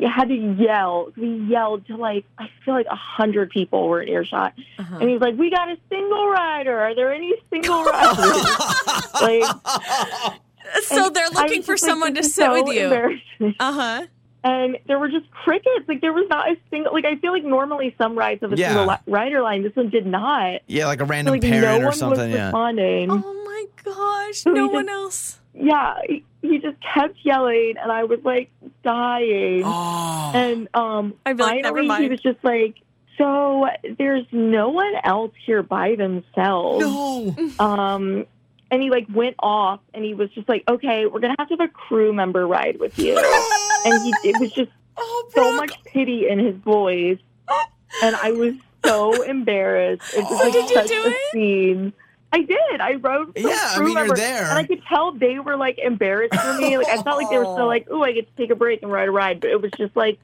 had to yell." We yelled to like I feel like a hundred people were in earshot, Uh-huh. and he's like, "We got a single rider. Are there any single riders?" like. so they're looking for just like, someone to this is sit so with you. Uh huh. And there were just crickets. Like there was not a single. Like I feel like normally some rides have a Yeah. single li- rider line. This one did not. yeah, like a So, random like no parent or one something. was Yeah. responding. Oh my gosh! So No he one just- else. Yeah, he, he just kept yelling, and I was like dying. Oh. And um, I'd be like, never finally, he was just like, "So there's no one else here by themselves." no. Um, and he like went off, and he was just like, "Okay, we're gonna have to have a crew member ride with you." and he it was just Oh, so much pity in his voice, and I was so embarrassed. It's just like Did you such do a it? scene. I did. I wrote. some Yeah, I crew mean, you're there. and I could tell they were like embarrassed for me. Like I felt like they were still like, "Ooh, I get to take a break and ride a ride," but it was just like,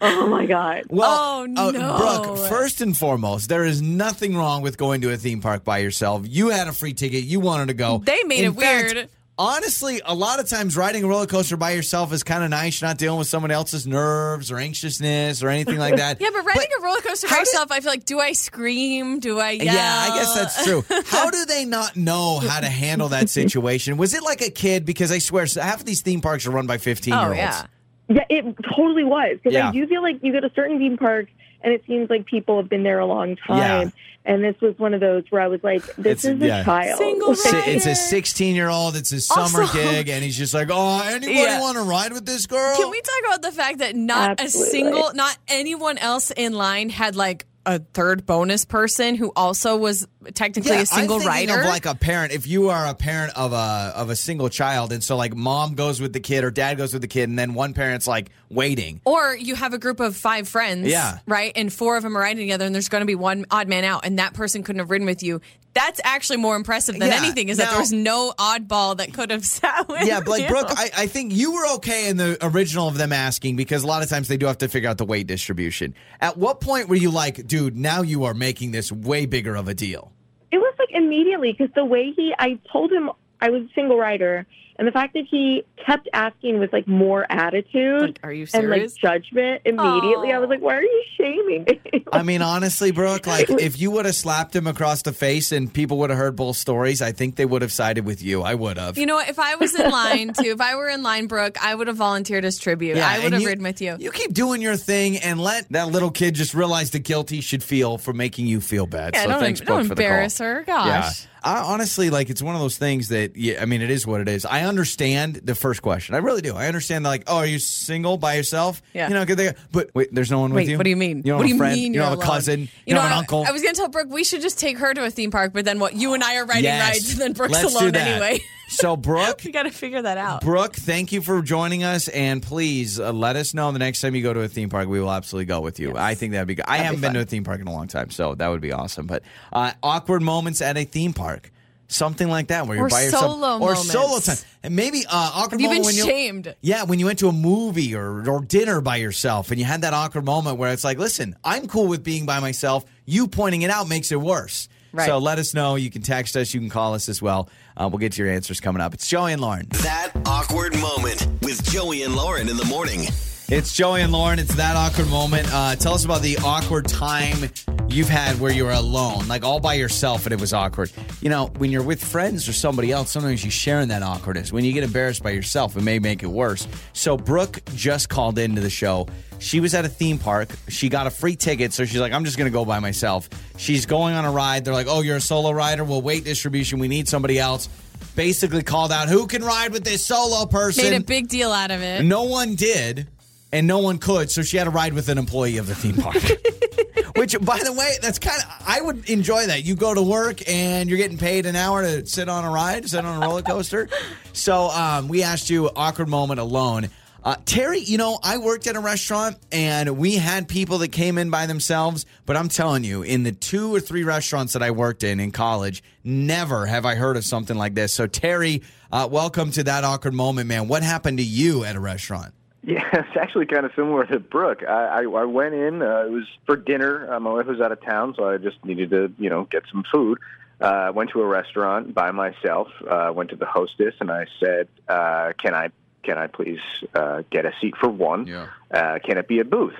"Oh my god." Well, Oh, uh, no. Brooke, first and foremost, there is nothing wrong with going to a theme park by yourself. You had a free ticket. You wanted to go. They made In it weird. Fact, honestly, a lot of times riding a roller coaster by yourself is kind of nice. You're not dealing with someone else's nerves or anxiousness or anything like that. Yeah, but riding a roller coaster by how did- yourself, I feel like, do I scream? Do I yell? Yeah, I guess that's true. How do they not know how to handle that situation? Was it like a kid? Because I swear, half of these theme parks are run by 15 year Oh olds. yeah. Yeah, it totally was because Yeah. I do feel like you go to certain theme parks and it seems like people have been there a long time. Yeah. And this was one of those where I was like, It's- "This is yeah. a child." Single rider. It's a 16 year old. It's his summer Also- gig, and he's just like, "Oh, anybody Yeah. want to ride with this girl?" Can we talk about the fact that not Absolutely. a single, not anyone else in line had like a third bonus person who also was technically a single I'm thinking rider? Of like a parent, if you are a parent of a of a single child, and so like mom goes with the kid or dad goes with the kid, and then one parent's like waiting. or you have a group of five friends, Yeah. right? And four of them are riding together, and there's going to be one odd man out, and that person couldn't have ridden with you. That's actually more impressive than Yeah. anything. Is that there was no oddball that could have sat with Yeah, but like you. Brooke, I, I think you were okay in the original of them asking because a lot of times they do have to figure out the weight distribution. At what point were you like, dude, now you are making this way bigger of a deal? It was like immediately because the way he, I told him I was a single rider, and the fact that he kept asking with like more attitude Like, are you serious? and like judgment immediately, I was like, "Why are you shaming me?" I mean, honestly, Brooke, like if you would have slapped him across the face and people would have heard both stories, I think they would have sided with you. I would have. You know? If I was in line too, if I were in line, Brooke, I would have volunteered as tribute. Yeah, I would have you- ridden with you. You keep doing your thing and let that little kid just realize the guilt he should feel for making you feel bad. yeah, so don't, thanks, don't Brooke, for the call. embarrass her. Gosh. Yeah. I, honestly, like it's one of those things that, yeah, I mean, it is what it is. I understand the first question. I really do. I understand, like, oh, are you single by yourself? Yeah. You know, 'cause they, but wait, there's no one with you. what do you mean? You don't what have do a you friend. mean? You don't have a cousin. You, You, don't know, have an I- uncle. I was going to tell Brooke we should just take her to a theme park, but then what? You and I are riding Yes. rides, and then Brooke's Let's alone anyway. So, Brooke, we got to figure that out. Brooke, thank you for joining us, and please uh, let us know the next time you go to a theme park. We will absolutely go with you. I think that'd be good. I haven't been to a theme park in a long time, so that would be awesome. But uh, awkward moments at a theme park, something like that, where you're Or by yourself, solo or moments. solo time, and maybe uh, awkward Have you moment been when you shamed? yeah, when you went to a movie or, or dinner by yourself and you had that awkward moment where it's like, listen, I'm cool with being by myself. You pointing it out makes it worse. Right. So let us know. You can text us. You can call us as well. Uh, we'll get to your answers coming up. It's Joey and Lauren. That awkward moment with Joey and Lauren in the morning. It's Joey and Lauren. It's that awkward moment. Uh, tell us about the awkward time you've had where you were alone, like all by yourself, and it was awkward. You know, when you're with friends or somebody else, sometimes you share in that awkwardness. When you get embarrassed by yourself, it may make it worse. So Brooke just called into the show. She was at a theme park. She got a free ticket, so she's like, "I'm just going to go by myself." She's going on a ride. They're like, "Oh, you're a solo rider. Well, weight distribution. We need somebody else." Basically, called out, "Who can ride with this solo person?" Made a big deal out of it. No one did, and no one could, so she had to ride with an employee of the theme park. Which, by the way, that's kind of I would enjoy that. You go to work and you're getting paid an hour to sit on a ride, sit on a roller coaster. so um, we asked you awkward moment alone. Uh, Terry, you know, I worked at a restaurant and we had people that came in by themselves, but I'm telling you, in the two or three restaurants that I worked in in college, never have I heard of something like this. So, Terry, uh, welcome to that awkward moment, man. What happened to you at a restaurant? Yeah, it's actually kind of similar to Brooke. I, I, I went in. Uh, it was for dinner. Uh, my wife was out of town, so I just needed to, you know, get some food. Uh, went to a restaurant by myself. Uh, went to the hostess and I said, uh, "Can I, can I please uh, get a seat for one? Yeah. Uh, can it be a booth?"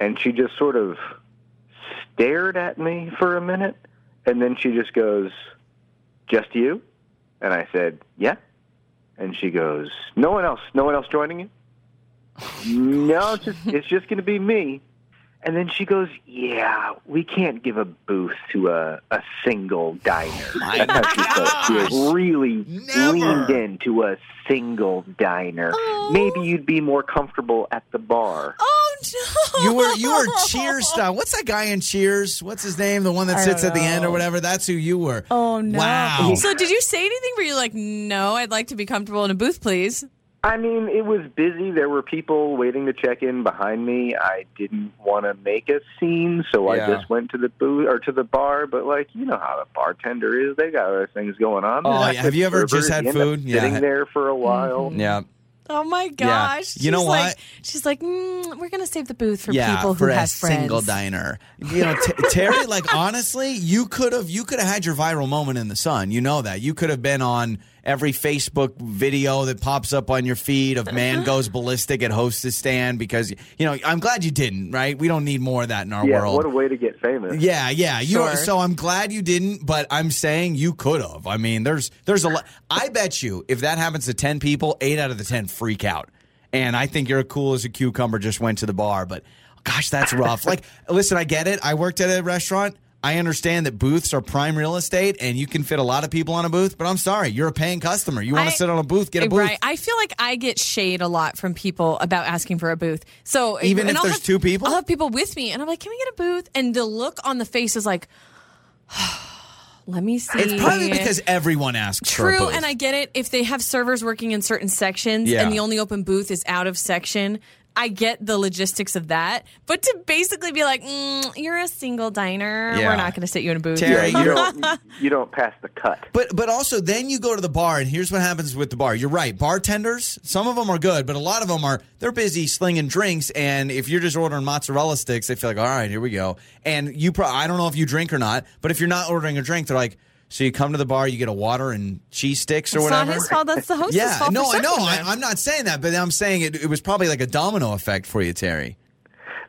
And she just sort of stared at me for a minute, and then she just goes, "Just you?" And I said, "Yeah." And she goes, "No one else. No one else joining you." No, it's just it's just going to be me. And then she goes, "Yeah, we can't give a booth to a a single diner." Oh my That's she felt. She gosh. was really Never. leaned into a single diner. Oh. Maybe you'd be more comfortable at the bar. Oh no! You were you were Cheers style. What's that guy in Cheers? What's his name? The one that I sits at the end or whatever. That's who you were. Oh no! Wow. So did you say anything? Where you're like, no, I'd like to be comfortable in a booth, please. I mean, it was busy. There were people waiting to check in behind me. I didn't want to make a scene, so Yeah. I just went to the booth or to the bar. But like, you know how the bartender is; they got other things going on. Oh, yeah. Have you ever just servers. had You end food? Yeah. Sitting there for a while. Yeah. Oh my gosh! You know She's what? Like, she's like, mm, we're gonna save the booth for yeah, people who for a have friends. single diner. You know, T- Terry. Like honestly, you could have you could have had your viral moment in the sun. You know that you could have been on every Facebook video that pops up on your feed of man goes ballistic at hostess stand because you know. I'm glad you didn't. Right? We don't need more of that in our Yeah, world. what a way to get famous. Yeah, yeah. You Sure. so I'm glad you didn't, but I'm saying you could have. I mean, there's there's a lot. I bet you if that happens to ten people, eight out of the ten freak out. And I think you're cool as a cucumber. Just went to the bar, but gosh, that's rough. like, listen, I get it. I worked at a restaurant. I understand that booths are prime real estate, and you can fit a lot of people on a booth. But I'm sorry, you're a paying customer. You want I- to sit on a booth, get a booth. Right. I feel like I get shade a lot from people about asking for a booth. So Even if I'll there's have- two people? I'll have people with me, and I'm like, "Can we get a booth?" And the look on the face is like, "Let me see." It's probably because everyone asks for a True, and I get it. If they have servers working in certain sections Yeah. and the only open booth is out of section, I get the logistics of that. But to basically be like, mm, "You're a single diner. Yeah. We're not going to sit you in a booth." Terry, you you're- don't you don't pass the cut. But but also then you go to the bar and here's what happens with the bar. You're right. Bartenders, some of them are good, but a lot of them are they're busy slinging drinks and if you're just ordering mozzarella sticks, they feel like, "All right, here we go." And you pro- I don't know if you drink or not, but if you're not ordering a drink, they're like, "So you come to the bar, you get a water and cheese sticks or It's whatever." not his fault. That's the host's yeah, fault. no, for I know. I, I'm not saying that, but I'm saying it, it was probably like a domino effect for you, Terry.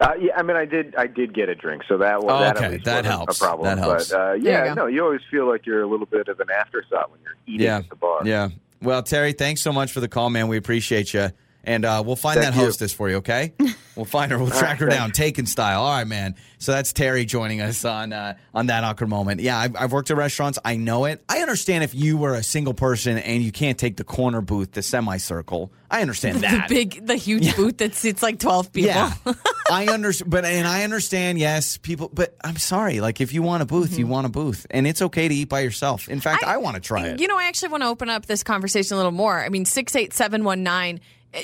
Uh, yeah, I mean, I did. I did get a drink, so that was Oh, that, at okay. least That wasn't helps. A problem. That helps. But uh, There you yeah, no, you always feel like you're a little bit of an afterthought when you're eating Yeah. at the bar. Yeah. Well, Terry, thanks so much for the call, man. We appreciate you. And uh, we'll find Thank that you. hostess for you, okay? We'll find her. We'll track her down, taken style. All right, man. So that's Terry joining us on uh, on that awkward moment. Yeah, I've, I've worked at restaurants. I know it. I understand if you were a single person and you can't take the corner booth, the semicircle. I understand the that. big, the huge booth that seats like twelve people. Yeah, I understand, but and I understand. Yes, people, but I'm sorry. Like, if you want a booth, you want a booth, and it's okay to eat by yourself. In fact, I, want to try it. You know, I actually want to open up this conversation a little more. I mean, 68719, eh,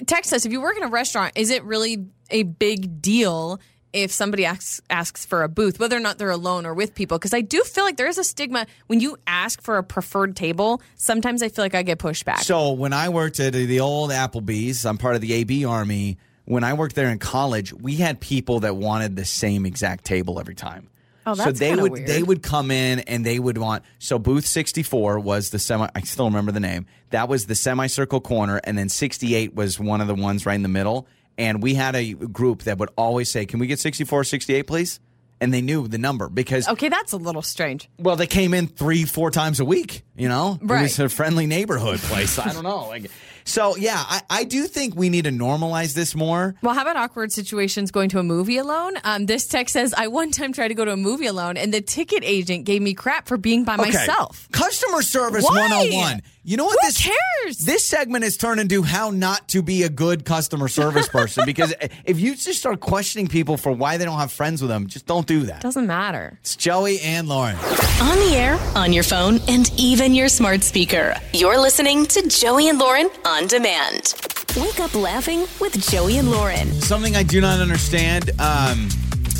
text us if you work in a restaurant, is it really a big deal if somebody asks asks for a booth, whether or not they're alone or with people? Because I do feel like there is a stigma when you ask for a preferred table. Sometimes I feel like I get pushed back. So when I worked at the old Applebee's, I'm part of the AB Army. When I worked there in college, we had people that wanted the same exact table every time. Oh, so they would weird. they would come in and they would want so booth 64 was the semi I still remember the name. That was the semicircle corner and then 68 was one of the ones right in the middle and we had a group that would always say, "Can we get 64 68 please?" And they knew the number because okay, that's a little strange. well, they came in three, four times a week. You know, it was a friendly neighborhood place. I don't know. Like, so yeah, I, I do think we need to normalize this more. Well, how about awkward situations going to a movie alone? Um, this text says, I one time tried to go to a movie alone, and the ticket agent gave me crap for being by Okay. myself. Customer service Why? 101. You know what Who this cares? This segment has turned into how not to be a good customer service person because if you just start questioning people for why they don't have friends with them, just don't do that. Doesn't matter. It's Joey and Lauren. On the air, on your phone, and even your smart speaker. You're listening to Joey and Lauren on demand. Wake up laughing with Joey and Lauren. Something I do not understand. Um,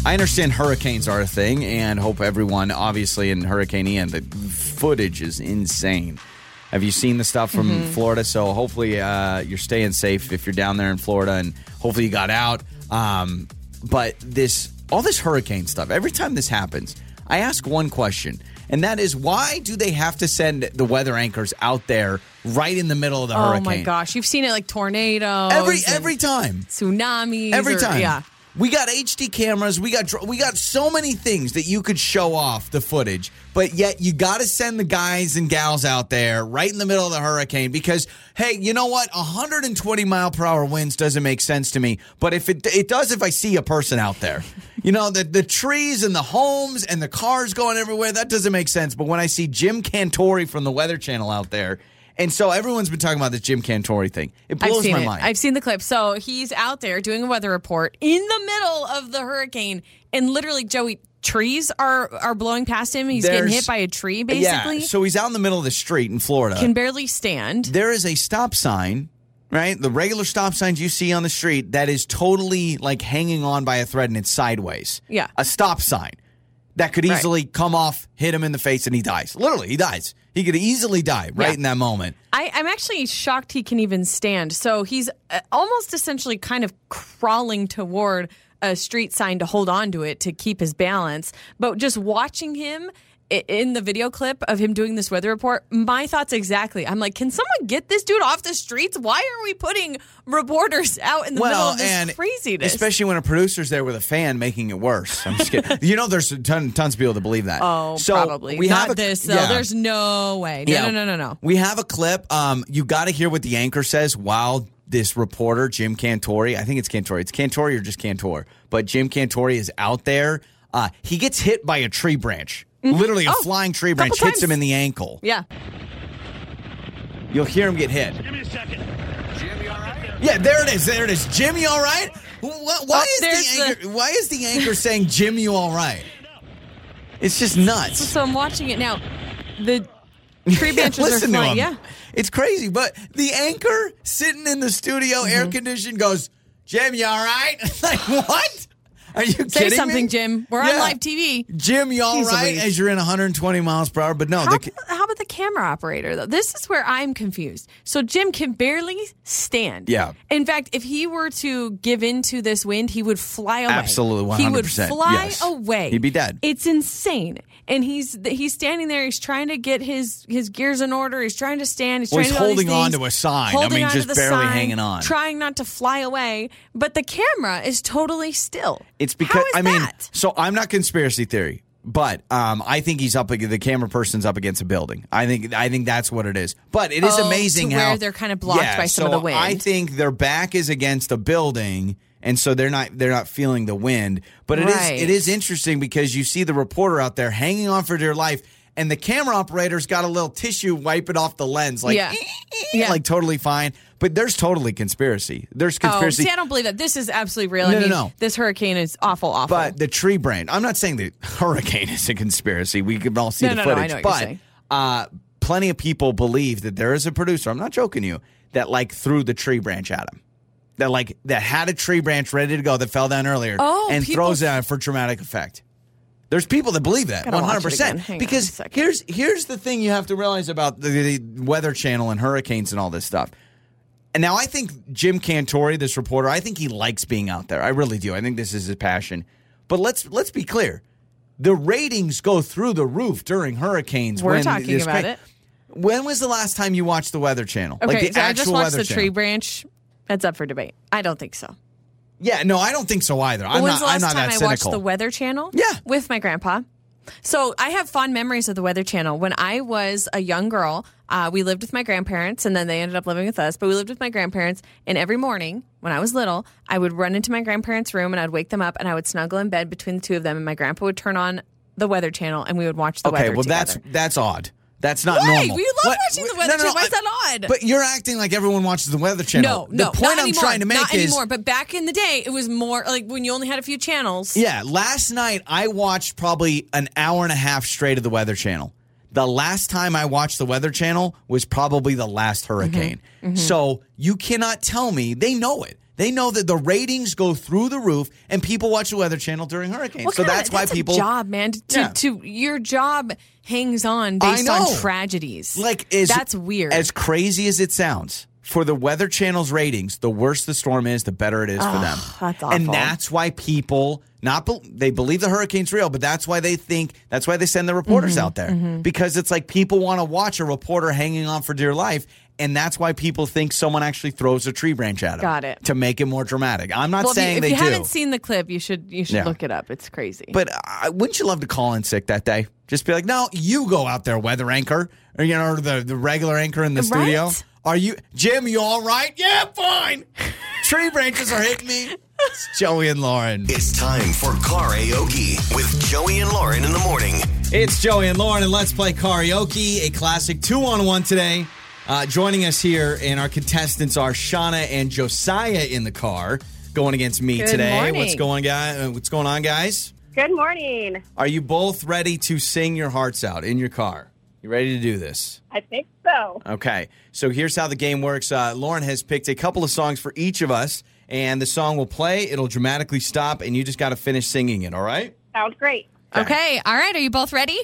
I understand hurricanes are a thing, and hope everyone, obviously, in Hurricane Ian, the footage is insane. Have you seen the stuff from Mm-hmm. Florida? So hopefully uh, you're staying safe if you're down there in Florida, and hopefully you got out. Um, but this, all this hurricane stuff, every time this happens, I ask one question, and that is, why do they have to send the weather anchors out there right in the middle of the Oh hurricane? Oh my gosh, you've seen it like tornadoes, Every every time. tsunamis, Every or- time. Yeah, We got HD cameras. We got we got so many things that you could show off the footage, but yet you got to send the guys and gals out there right in the middle of the hurricane because hey, you know what? 120 mile per hour winds doesn't make sense to me, but if it it does if I see a person out there. you know, the the trees and the homes and the cars going everywhere, that doesn't make sense, but when I see Jim Cantore from the Weather Channel out there, and so everyone's been talking about this Jim Cantore thing. It blows my it. mind. I've seen the clip. So he's out there doing a weather report in the middle of the hurricane, and literally, Joey, trees are are blowing past him. He's getting hit by a tree, basically. Yeah, so he's out in the middle of the street in Florida. Can barely stand. there is a stop sign right? The regular stop signs you see on the street that is totally like hanging on by a thread and it's sideways. Yeah. A stop sign that could Right. easily come off, hit him in the face, and he dies. Literally, he dies. He could easily die right Yeah. in that moment. I, I'm actually shocked he can even stand. So he's uh, almost essentially kind of crawling toward a street sign to hold on to it to keep his balance. But just watching him in the video clip of him doing this weather report, my thoughts exactly. I'm like, can someone get this dude off the streets? Why are we putting reporters out in the middle of this and craziness? especially when a producer's there with a fan making it worse. I'm just kidding. you know, there's a ton, tons of people that believe that. oh, so probably We not have a, this. though. yeah. There's no way. No, Yeah. no, no, no, no. We have a clip. Um, you got to hear what the anchor says while this reporter, Jim Cantore, I think it's Cantore. It's Cantore or just Cantor, but Jim Cantore is out there. Uh, he gets hit by a tree branch. Literally, a Oh, flying tree branch couple hits him in the ankle. Yeah. You'll hear him get hit. Give me a second. Jimmy, all right? Yeah, there it is. There it is. Jimmy, all right? Why, why Oh, is there's the the- anchor? Why is the anchor saying Jim, you all right? It's just nuts. So I'm watching it now. The tree branches are Listen to flying. him. Yeah. It's crazy, but the anchor sitting in the studio, air Mm-hmm. conditioned, goes, "Jimmy, all right? like, what? Are you Say kidding something, me? Jim. We're on live TV. Jim, you all Jeez right? Louise. As you're in 120 miles per hour, but no, How, the, how about the camera operator, though? This is where I'm confused. So Jim can barely stand. Yeah. In fact, if he were to give into this wind, he would fly away. Absolutely, 100%. He would fly yes. away. He'd be dead. It's insane. And he's he's standing there. He's trying to get his his gears in order. He's trying to stand. He's Well, trying he's to do all these holding on to a sign. I mean, just barely sign, hanging on. trying not to fly away. But the camera is totally still. It's because I mean, that? so I'm not conspiracy theory, but um, I think he's up. The camera person's up against a building. I think I think that's what it is. But it is Oh, amazing how they're kind of blocked Yeah, by some of the wind. I think their back is against a building, and so they're not they're not feeling the wind. But it is Right. it is interesting because you see the reporter out there hanging on for dear life. And the camera operator's got a little tissue wiping off the lens, like, Yeah. Yeah. like totally fine. But there's totally conspiracy. There's Oh, conspiracy. see, I don't believe that. This is absolutely real. No, I no, mean, no. this hurricane is awful, awful. But the tree branch. I'm not saying the hurricane is a conspiracy. We can all see No, the no, no, I footage. know but saying. uh, plenty of people believe that there is a producer. I'm not joking you. That like threw the tree branch at him. That like that had a tree branch ready to go that fell down earlier. Oh, and people- throws it it for dramatic effect. There's people that believe that Gotta watch it 100. again. percent Because here's here's the thing you have to realize about the, the Weather Channel and hurricanes and all this stuff. And now I think Jim Cantore, this reporter, I think he likes being out there. I really do. I think this is his passion. But let's let's be clear. The ratings go through the roof during hurricanes. We're when talking about cra- it. When was the last time you watched the Weather Channel? okay, like the so I actual just watched Weather the Channel. tree branch. That's up for debate. I don't think so. Yeah, no, I don't think so either. I'm When's not. the last I'm not time that I cynical. watched the Weather Channel? Yeah. with my grandpa. So I have fond memories of the Weather Channel. When I was a young girl, uh, we lived with my grandparents, and then they ended up living with us. But we lived with my grandparents, and every morning when I was little, I would run into my grandparents' room and I'd wake them up, and I would snuggle in bed between the two of them, and my grandpa would turn on the Weather Channel, and we would watch the weather. okay, weather well together. that's that's odd. That's not Why? normal. We love What- watching the no, Weather no, Channel. Why is that odd? But you're acting like everyone watches the Weather Channel. no, no, the point I'm anymore. trying to make is not is anymore. But back in the day, it was more like when you only had a few channels. Yeah, last night I watched probably an hour and a half straight of the Weather Channel. The last time I watched the Weather Channel was probably the last hurricane. Mm-hmm. So you cannot tell me they know it. They know that the ratings go through the roof and people watch the Weather Channel during hurricanes. What so that's why a people job, man. To, Yeah. to your job hangs on based on tragedies. like is that's weird. As crazy as it sounds, for the Weather Channel's ratings, the worse the storm is, the better it is for them. that's And that's why people not be, they believe the hurricane's real, but that's why they think that's why they send the reporters Mm-hmm, out there because it's like people want to watch a reporter hanging on for dear life. And that's why people think someone actually throws a tree branch at them. Got it. To make it more dramatic. I'm not well, if you, saying if they you do. haven't seen the clip, you should you should Yeah. look it up. It's crazy. But uh, wouldn't you love to call in sick that day? Just be like, no, you go out there, weather anchor, or you know, or the the regular anchor in the Right? studio. Are you, Jim? You all right? Yeah, fine. Tree branches are hitting me. It's Joey and Lauren. It's time for karaoke with Joey and Lauren in the morning. It's Joey and Lauren, and let's play karaoke, a classic two on one today. Uh, joining us here, and our contestants are Shauna and Josiah in the car, going against me Good today. morning. What's going, guy? uh, What's going on, guys? Good morning. Are you both ready to sing your hearts out in your car? You ready to do this? I think so. Okay. So here's how the game works. Uh, Lauren has picked a couple of songs for each of us, and the song will play. It'll dramatically stop, and you just got to finish singing it. All right? Sounds great. Okay. All right. Are you both ready?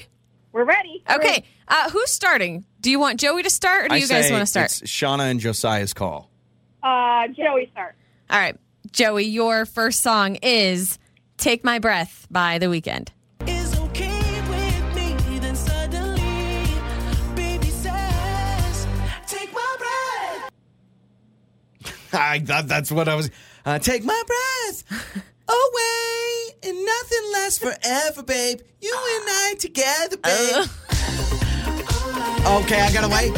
We're ready. Okay. Uh, who's starting? Do you want Joey to start or do I you guys want to start? It's Shauna and Josiah's call. Uh, Joey, start. All right. Joey, your first song is Take My Breath by The Weeknd. is okay with me, then suddenly, baby says, take my breath. I thought that's what I was. Uh, take my breath away, and nothing lasts forever, babe. You and I together, babe. okay, I gotta wait.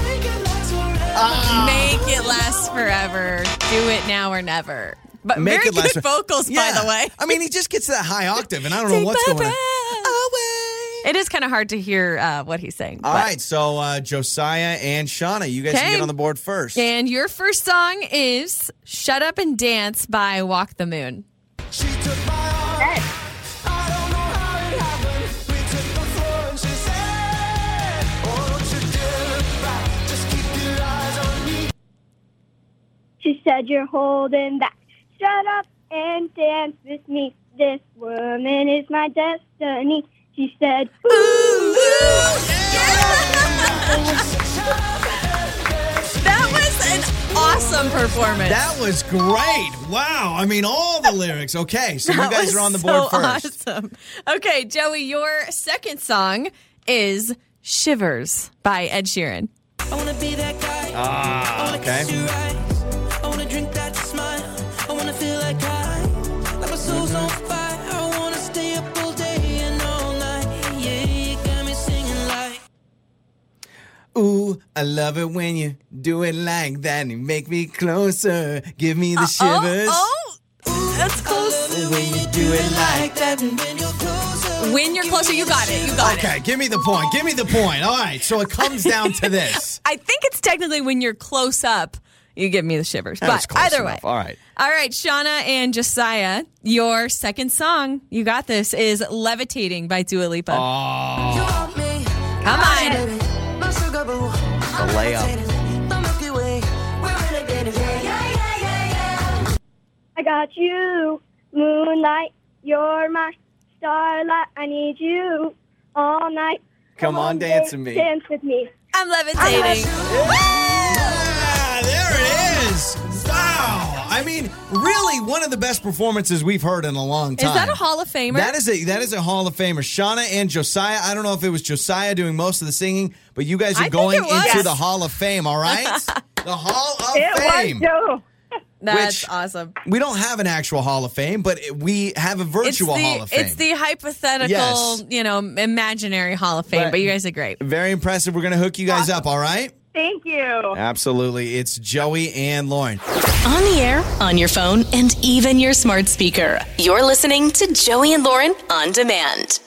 Make it last forever. Do it now or never. But Make very it last good for- vocals, Yeah. by the way. I mean, he just gets that high octave, and I don't know Take what's my going on. breath. It is kind of hard to hear uh, what he's saying. All but- right, so uh, Josiah and Shauna, you guys can Okay. get on the board first. And your first song is Shut Up and Dance by Walk the Moon. She took my She said you're holding back. Shut up and dance with me. This woman is my destiny. She said, That was an awesome performance. That was great. Wow. I mean, all the lyrics. Okay, so you That guys was are on the board so first. Awesome. Okay, Joey, your second song is Shivers by Ed Sheeran. I wanna be that guy. Ah, wanna okay. I love it when you do it like that and you make me closer. Give me the uh, oh, shivers. Oh, oh, that's close. When you do it like that and when you're closer. When you're closer, you got it. You got it. Okay, give me the point. Give me the point. All right, so it comes down to this. I think it's technically when you're close up, you give me the shivers. That's but close either enough. way. All right. All right, Shauna and Josiah, your second song, you got this, is Levitating by Dua Lipa. Oh, You want me, Come on. Baby. My sugar boo. a layup. I got you, moonlight. You're my starlight. I need you all night. Come on, dance with me. Dance with me. I'm levitating. Yeah, there it is. Wow. I mean, really one of the best performances we've heard in a long time. Is that a Hall of Famer? That is a that is a Hall of Famer. Shauna and Josiah. I don't know if it was Josiah doing most of the singing, but you guys are think going it was. into the Hall of Fame, all right? the Hall of It Fame. was Joe. That's which- awesome. We don't have an actual Hall of Fame, but we have a virtual the, Hall of Fame. it's the hypothetical, Yes. you know, imaginary Hall of Fame, But- but, you guys are great. Very impressive. We're going to hook you guys up, all right? Thank you. Absolutely. It's Joey and Lauren. On the air, on your phone, and even your smart speaker. You're listening to Joey and Lauren on demand.